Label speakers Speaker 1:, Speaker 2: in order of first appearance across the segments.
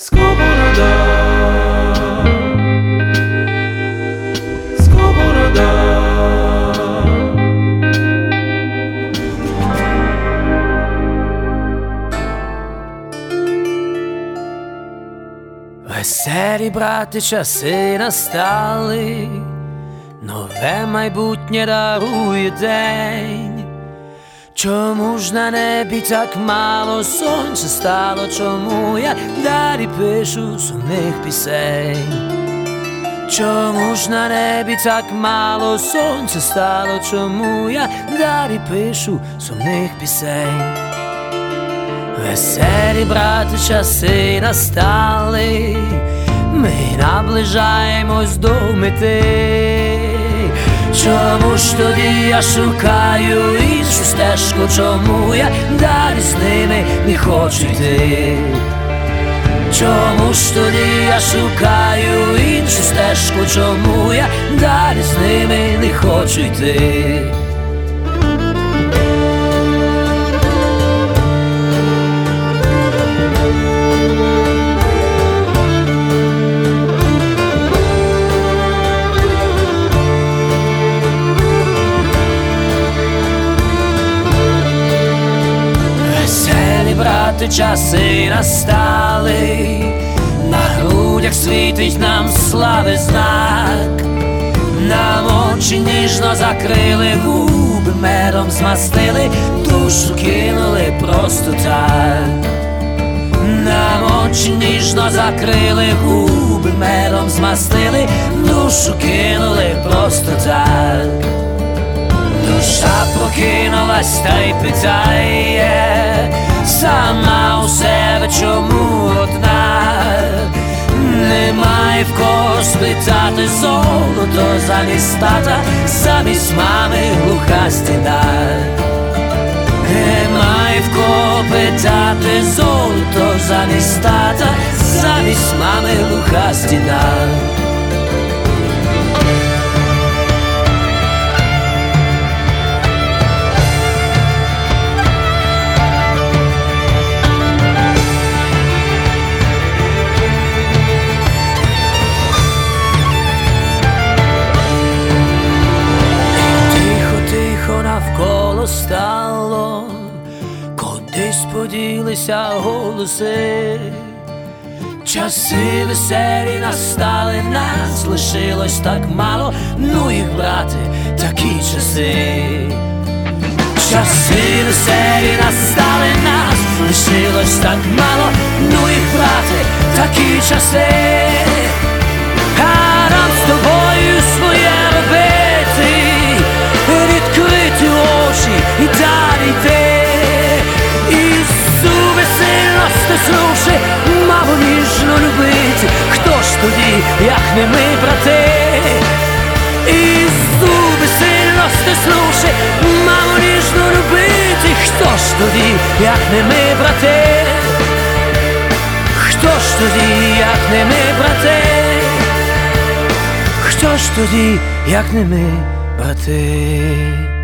Speaker 1: Сковорода. Сковорода.
Speaker 2: Веселі брати часи настали, нове майбутнє дарує день. Чому ж на небі так мало сонця стало? Чому я далі пишу сумних пісень? Чому ж на небі так мало сонця стало? Чому я далі пишу сумних пісень? Веселі брати часи настали, ми наближаємось до мети. Чому ж тоді я шукаю іншу стежку, чому я далі з ними не хочу йти? Чому ж тоді я шукаю іншу стежку, чому я далі з ними не хочу йти? Часи настали, на грудях світить нам слави знак, нам очі ніжно закрили, губи медом змастили, душу кинули просто так. Нам очі ніжно закрили, губи медом змастили, душу кинули просто так. Душа прокинулась та й питає, сама у себе чому одна, немає в кого спитати золото замість тата, замість мами глуха стіна. Немає в кого питати золото замість тата, замість мами глуха стіна. Голоси, часи веселі настали, нас лишилось так мало, ну їх брати, такі часи. Часи веселі настали, нас лишилось так мало, ну їх брати, такі часи. А з тобою стиснувши, мало ніжно любити. Хто ж тоді, як не ми, брати? І зуби сильно стиснувши, мало ніжно любити. Хто ж тоді, як не ми, брати? Хто ж тоді, як не ми, брати? Хто ж тоді, як не ми, брати?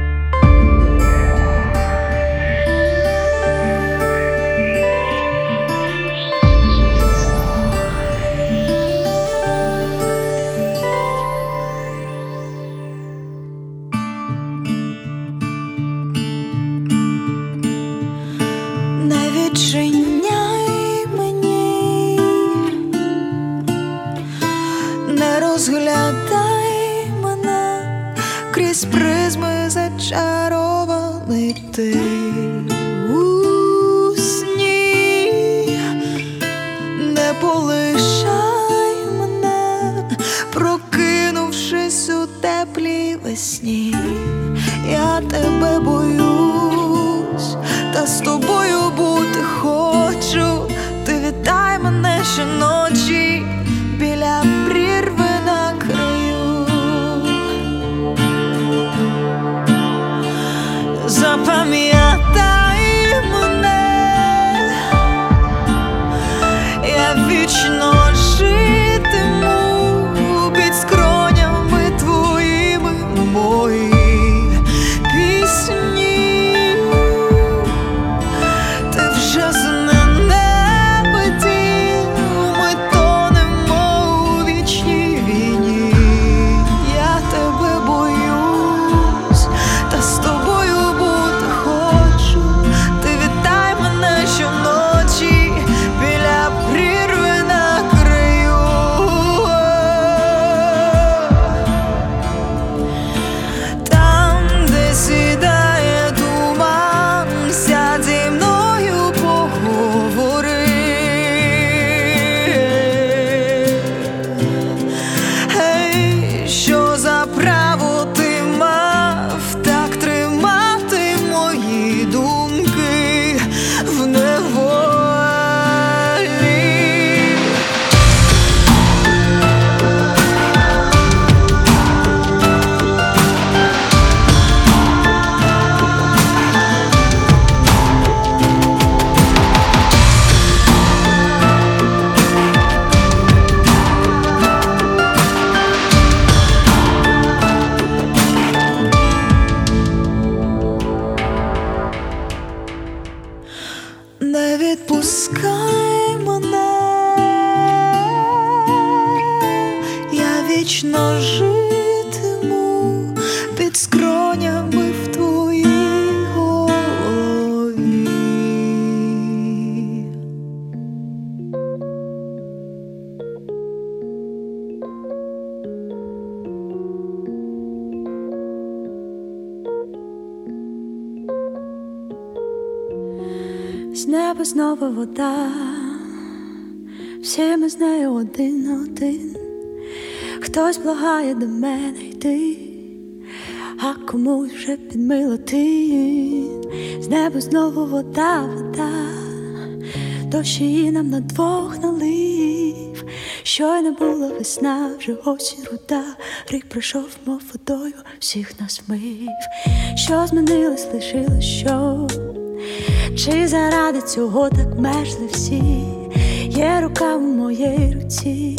Speaker 3: Неба знову вода, всі ми з нею один один, хтось благає до мене йти, а комусь вже підмило ти, з неба знову вода, вода, дощ її нам на двох налив, щойно була весна, вже осінь руда, рік пройшов, мов водою, всіх нас вмив, що змінилось, лишилось що. Чи заради цього так мерзли всі? Є рука в моїй руці,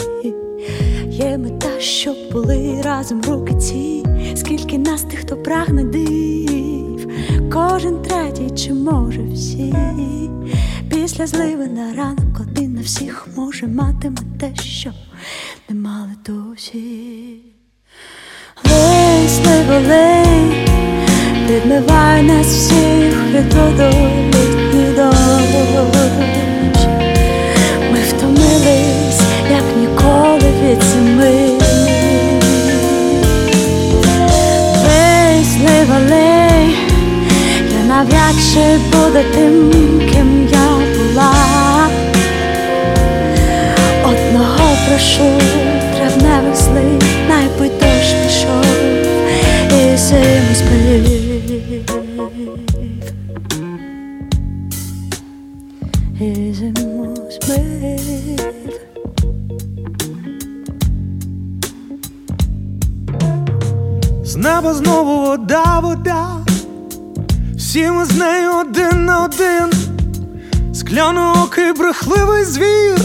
Speaker 3: є мета, щоб були разом руки ці, скільки нас тих, хто прагне див, кожен третій, чи може всі, після зливи на ранок один на всіх може матиме те, що не мали досі. Лей, сливо, лей, нас всіх від літній дощ. Ми втомились, як ніколи від зими. Лей, злива, лей, я навряд чи буду тим, ким я була. Одного прошу, травневих злив, найби дощ пішов і зиму збив
Speaker 4: всі ми з нею один на один, скляноокий брехливий звір,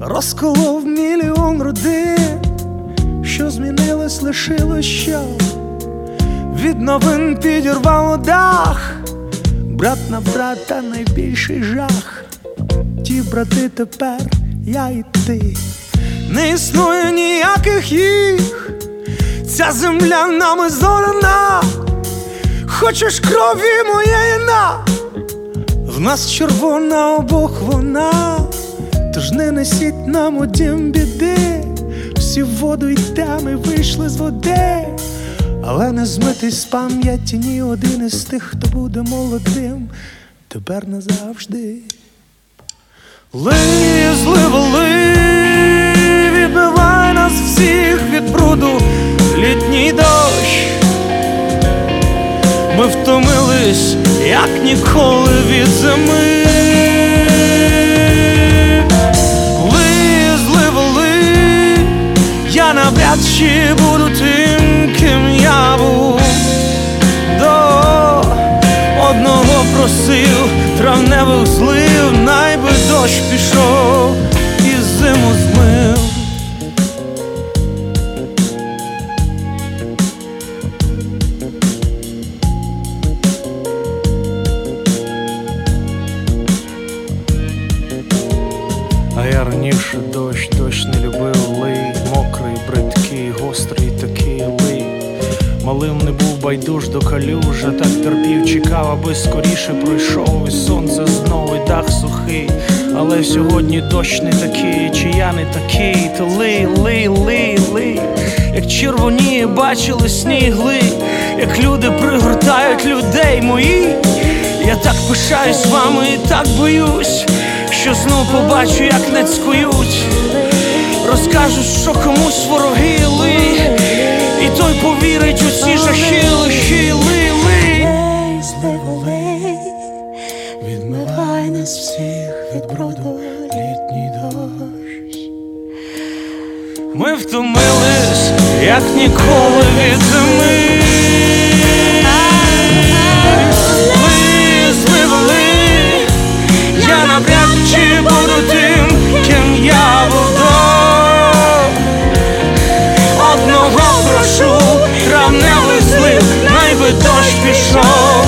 Speaker 4: розколов мільйон родин, що змінилось, лишилось що? Від новин підірвало дах, брат на брата найбільший жах. Ті брати тепер я і ти, не існує ніяких їх. Ця земля нами зорана, хочеш крові моєї на, в нас червона обох вона, тож не несіть нам у дім біди, всі в воду йдемо і вийшли з води, але не змитись з пам'яті ні один із тих, хто буде молодим, тепер назавжди. Лий, зливо, лий, відбивай нас всіх від бруду. Літній дощ. Ми як ніколи від зими. Лий, зливо, лий, я навряд чи буду тим, ким я був. До одного просив травневих злив, найби дощ пішов і зиму змив. Байдуж до калюжа, так терпів, чекав, аби скоріше пройшов і сонце знову і дах сухий. Але сьогодні дощ не такий, чи я не такий, то лий, лий, лий, лий, як червоніє, бачили снігли, як люди пригортають людей мої. Я так пишаюсь вами і так боюсь, що знов побачу, як нацькують. Розкажуть, що комусь вороги ли, і той повірить усі, ці жахи, лихи, ли, ли.
Speaker 3: Лей, зливо, лей, відмивай нас всіх від броду літній дощ
Speaker 4: Ми втомились, як ніколи від зими. Дощ пішов,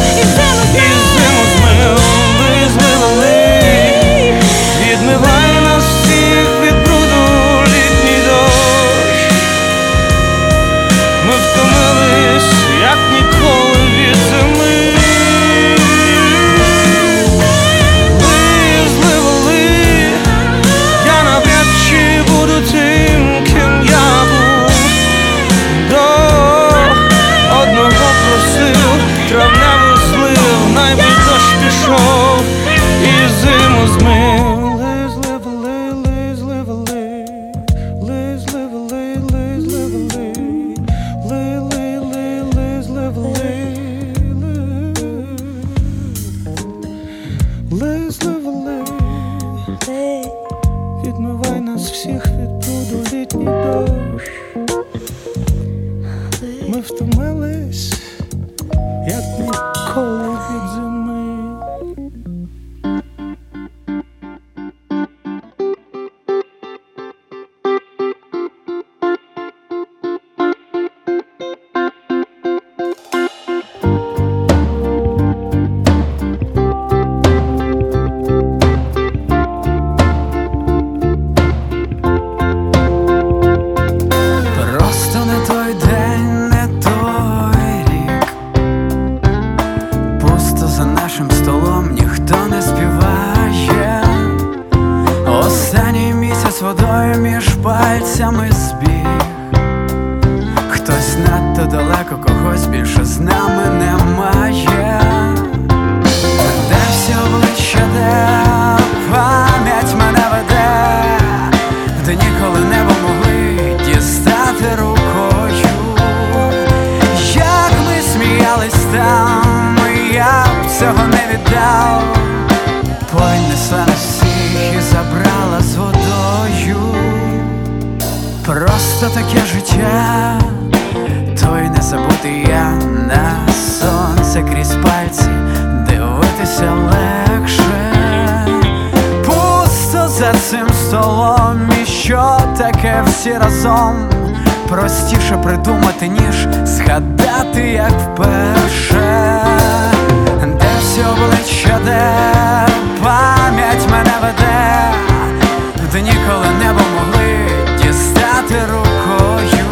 Speaker 5: в дні, коли небо могли дістати рукою,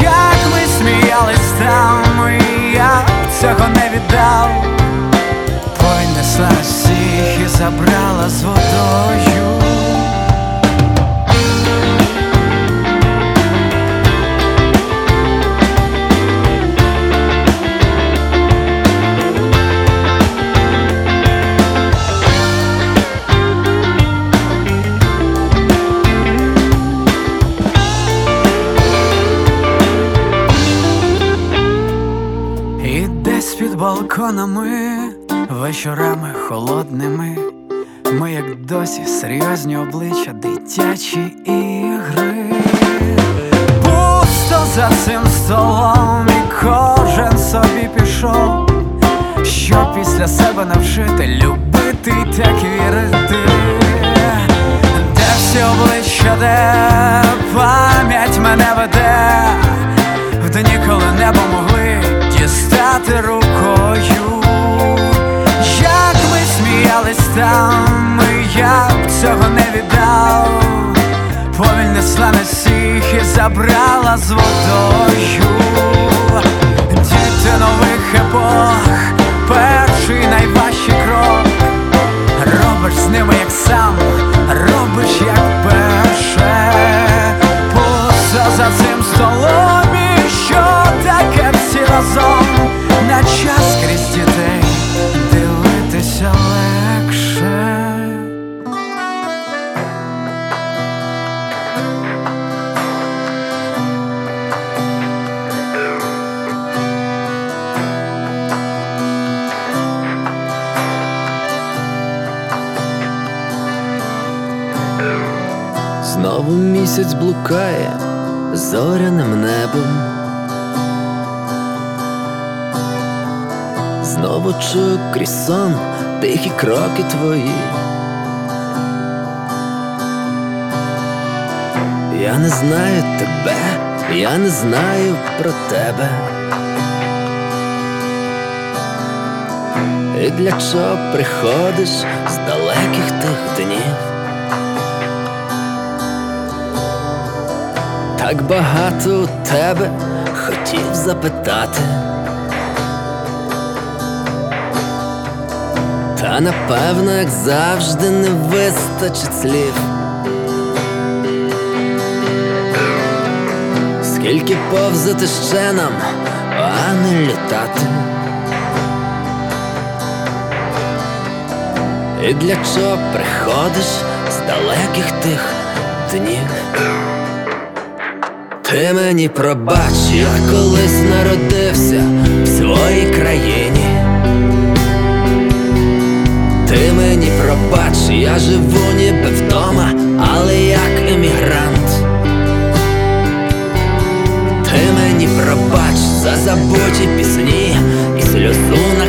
Speaker 5: як ми сміялись там, і я цього не віддав. Понесла несла всіх і забрала з водою. Балконами, вечорами холодними, ми, як досі, серйозні обличчя, дитячі ігри. Пусто за цим столом, і кожен собі пішов, що після себе навчити любити й так вірити. Де всі обличчя, де пам'ять мене веде, в дні, коли небо могли забрала з водою, діти нових епох, перший найважчий крок. Робиш з ними як сам, робиш як перше,
Speaker 6: місяць блукає зоряним небом. Знову чую крізь сон тихі кроки твої. Я не знаю тебе, я не знаю про тебе. І для чого приходиш з далеких тих днів? Так багато у тебе хотів запитати. Та напевно, як завжди, не вистачить слів. Скільки повзати ще нам, а не літати. І для чого приходиш з далеких тих днів? Ти мені пробач, я колись народився в своїй країні. Ти мені пробач, я живу ніби вдома, але як емігрант. Ти мені пробач за забуті пісні і сльозу на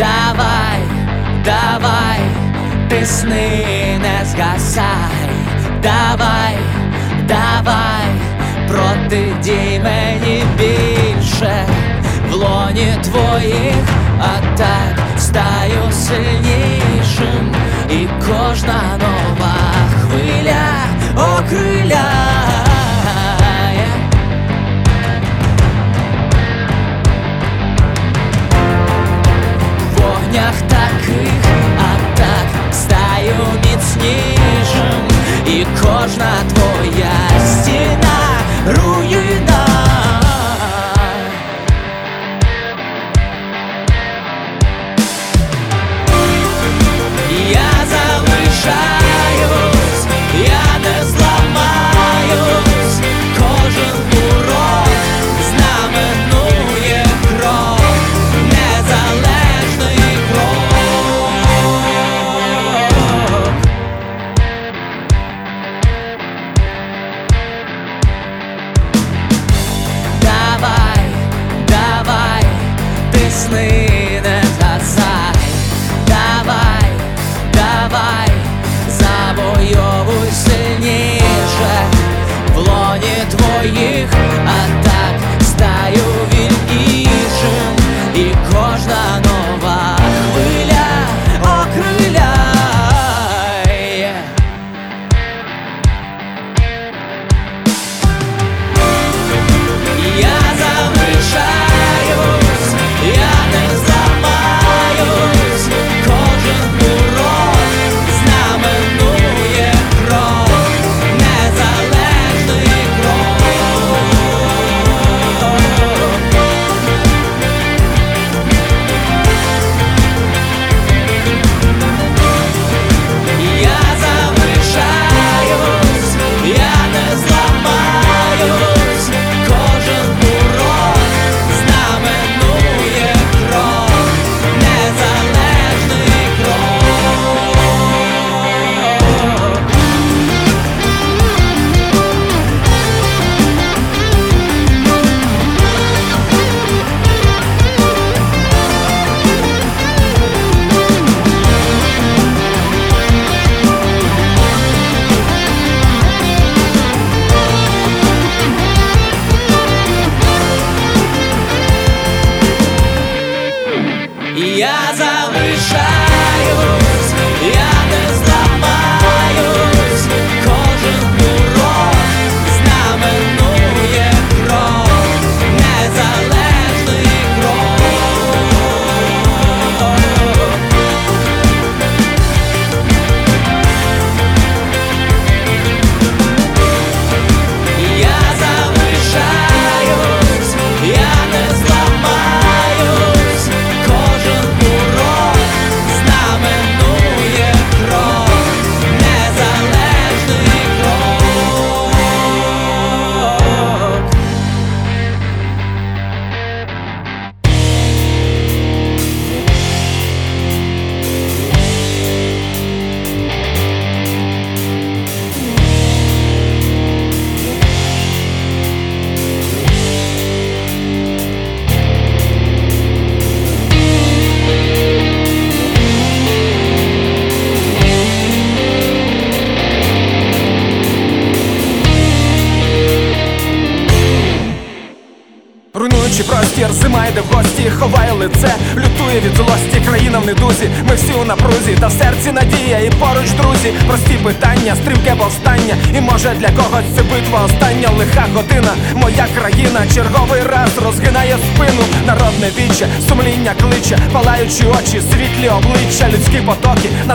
Speaker 7: Давай, давай, ты сни не сгасай. давай, давай, проти дій мені бій лоне твоих атак Стаю сильнейшим. И кожного хвиля, о крыля огнях таких атак Стаю ниц снижем И кожна
Speaker 8: твоя стена рует.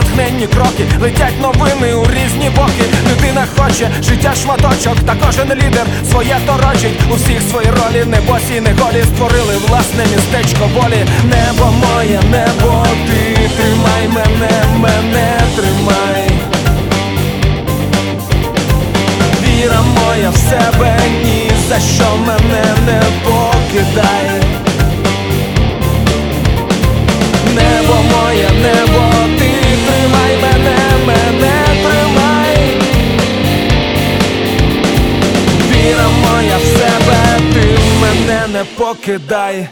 Speaker 8: Натхненні кроки, летять новини у різні боки. Людина хоче життя шматочок, та кожен лідер своє торочить. У всіх свої ролі, не босі, не голі створили власне містечко волі. Небо моє, небо, ти тримай мене, мене тримай. Віра моя в себе, ні за що мене не покидай. Небо моє, небо, ти тримай мене, мене тримай. Віра моя в себе, ти мене не покидай.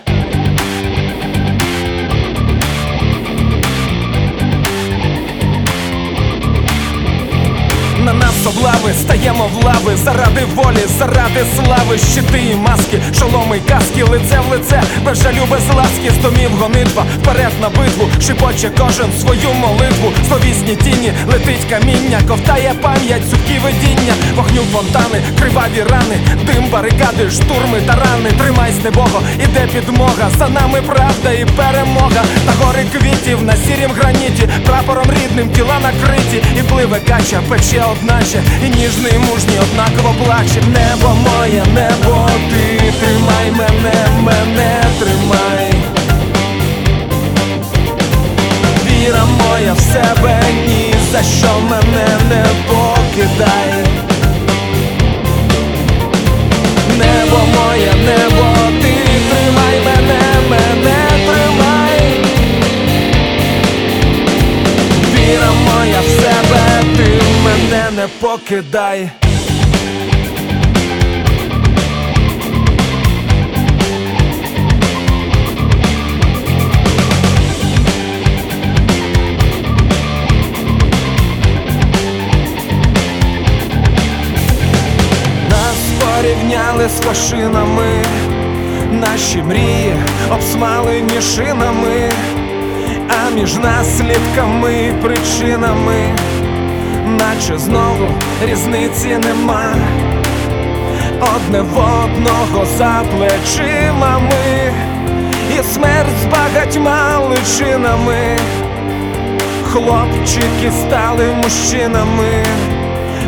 Speaker 8: На нас облави, стаємо в лави. Заради волі, заради слави, щити і маски, шоломи каски, лице в лице, без жалю, без ласки, з домів гонитва, вперед на битву, шипоче кожен свою молитву, зловісні тіні, летить каміння, ковтає пам'ять, сухі видіння, вогню фонтани, криваві рани, дим барикади, штурми та рани. Тримайсь, небого, іде підмога, за нами правда і перемога, та гори квітів на сірім граніті, прапором рідним тіла накриті, і пливе кача, пече одначе, і ніжний, мужній однаково плаче. Небо моє, небо, ти тримай мене, мене тримай. Віра моя в себе, ні за що мене не покидай. Небо моє, небо, ти тримай мене, мене не покидай. Порівняли з фашинами, наші мрії обсмалені шинами, а між наслідками і причинами, наче знову різниці нема. Одне в одного за плечима ми, і смерть з багатьма личинами. Хлопчики стали мужчинами,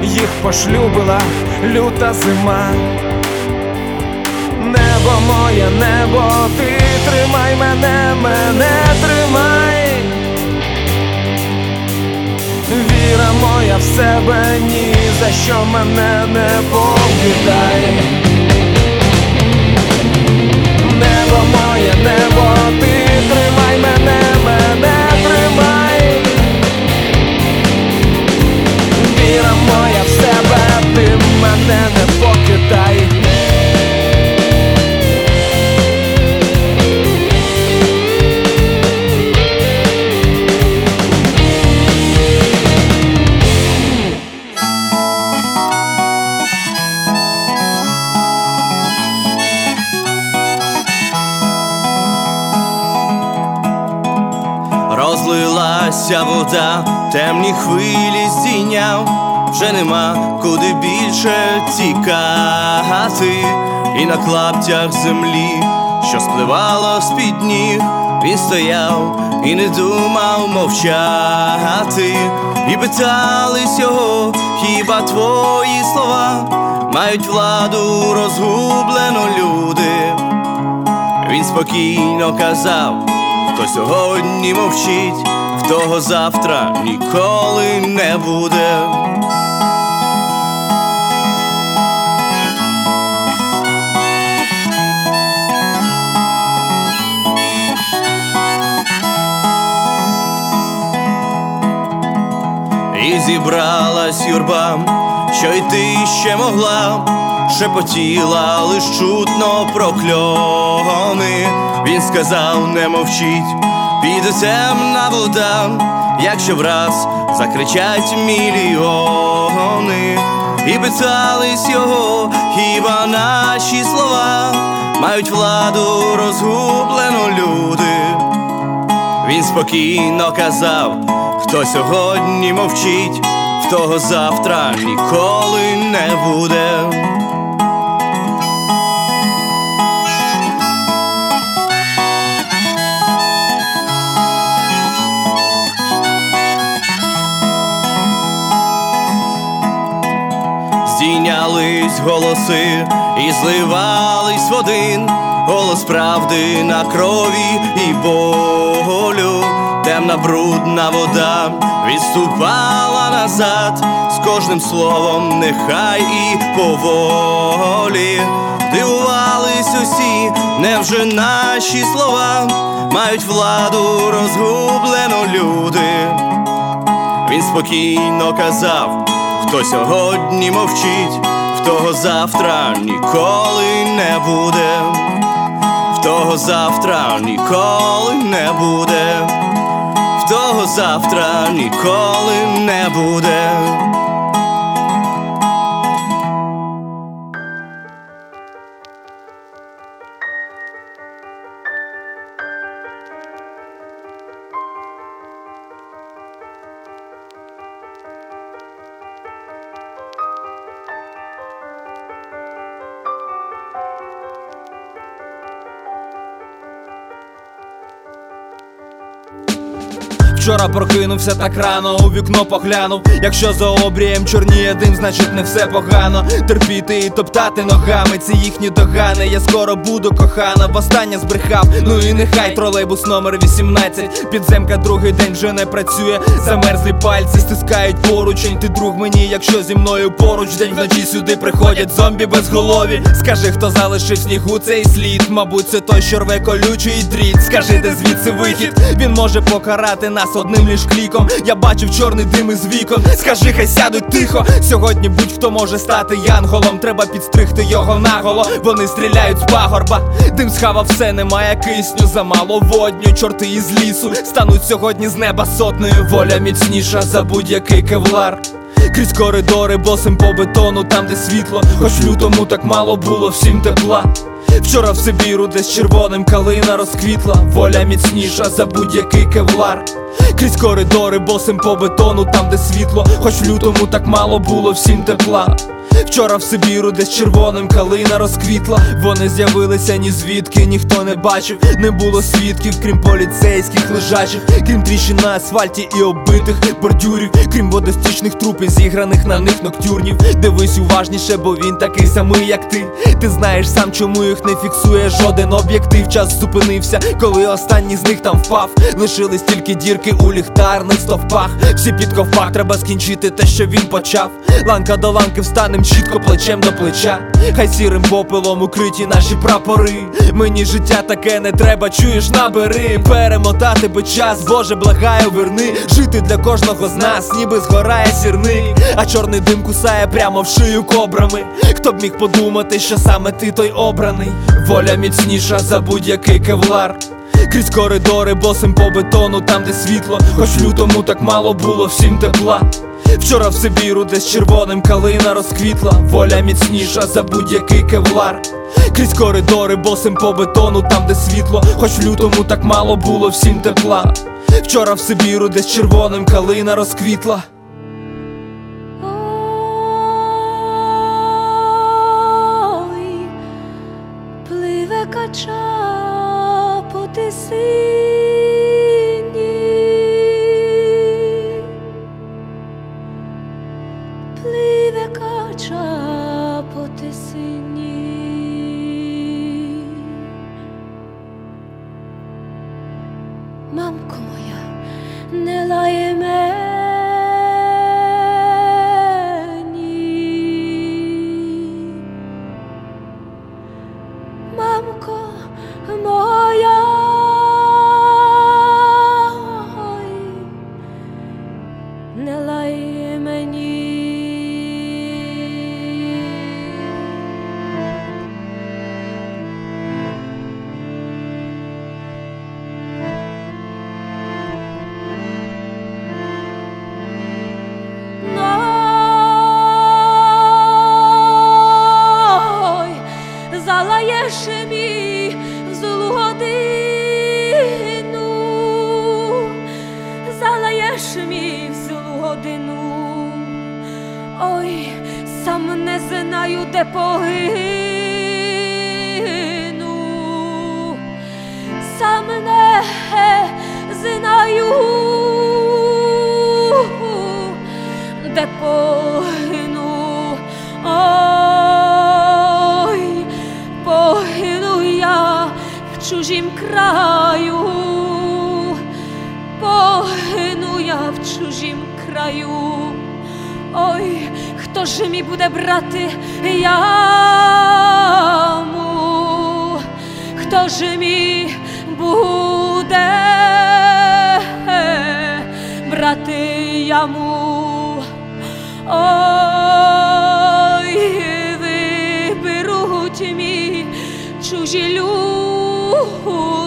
Speaker 8: їх пошлюбила люта зима. Небо моє, небо, ти тримай мене, мене тримай. Віра моя в себе, ні за що мене не покидай. Небо моє, небо, ти тримай мене, мене тримай. Віра моя в себе, ти мене
Speaker 9: розлилася вода, темні хвилі здійняв, вже нема куди більше тікати, і на клаптях землі, що спливало з-під ніг, він стояв і не думав мовчати, і питались його, хіба твої слова мають владу розгублено люди. Він спокійно казав, хто сьогодні мовчить, в того завтра ніколи не буде. І зібралась юрба, що йти ще могла, шепотіла лиш чутно прокльони. Він сказав, не мовчіть, піде темна вода, якщо враз закричать мільйони, і питались його, хіба наші слова мають владу розгублено люди. Він спокійно казав, хто сьогодні мовчить, того завтра ніколи не буде. Здійнялись голоси і зливались в один голос правди на крові і болю, темна брудна вода відступала назад, з кожним словом нехай і поволі. Дивувались усі, невже наші слова мають владу розгублено люди. Він спокійно казав, хто сьогодні мовчить, в того завтра ніколи не буде, в того завтра ніколи не буде, в того завтра ніколи не буде.
Speaker 10: Вчора прокинувся так рано, у вікно поглянув. Якщо за обрієм чорніє дим, значить не все погано. Терпіти і топтати ногами, ці їхні догани. Я скоро буду кохана, востаннє збрехав. Ну і нехай тролейбус номер 18 Підземка другий день вже не працює. Замерзлі пальці стискають поручень. Ти друг мені, якщо зі мною поруч день вночі сюди приходять зомбі безголові. Скажи, хто залишив снігу цей слід. Мабуть, це той, що рве колючий дріт. Скажи, де звідси вихід. Він може покарати нас одним лиш кліком. Я бачив чорний дим із вікон. Скажи, хай сядуть тихо. Сьогодні будь-хто може стати янголом. Треба підстригти його наголо. Вони стріляють з пагорба. Дим схавав все, немає кисню, замало водню. Чорти із лісу стануть сьогодні з неба сотнею. Воля міцніша за будь-який кевлар. Крізь коридори, босим по бетону, там, де світло, хоч лютому так мало було всім тепла. Вчора в Сибіру, десь червоним калина розквітла, воля міцніша за будь-який кевлар. Крізь коридори, босим по бетону, там, де світло, хоч в лютому так мало було всім тепла. Вчора в Сибіру, десь червоним калина розквітла. Вони з'явилися ні звідки, ніхто не бачив, не було свідків, крім поліцейських лежачих, крім тріщин на асфальті і оббитих бордюрів, крім водостічних трупів, зіграних на них ноктюрнів. Дивись уважніше, бо він такий самий, як ти. Ти знаєш сам, чому їх не фіксує жоден об'єктив. Час зупинився, коли останній з них там впав. Лишились тільки дірки у ліхтарних стовпах. Всі під ковпак, треба скінчити те, що він почав. Ланка до ланки встанем чітко плечем до плеча. Хай сірим попелом укриті наші прапори. Мені життя таке не треба, чуєш, набери. Перемотати би час, Боже, благаю, верни. Жити для кожного з нас, ніби згорає сірник. А чорний дим кусає прямо в шию кобрами. Хто б міг подумати, що саме ти той обраний? Воля міцніша за будь-який кевлар крізь коридори, босим по бетону, там, де світло, хоч лютому так мало було, всім тепла. Вчора в Сибіру, де з червоним калина розквітла, воля міцніша за будь-який кевлар. Крізь коридори, босим по бетону, там, де світло, хоч в лютому так мало було, всім тепла.
Speaker 8: Вчора в Сибіру, де з червоним калина розквітла.
Speaker 1: Пливе кача. to see. Боже мій буде брати яму, хто ж мій буде е, брати яму? Ой, виберуть мій чужі люди.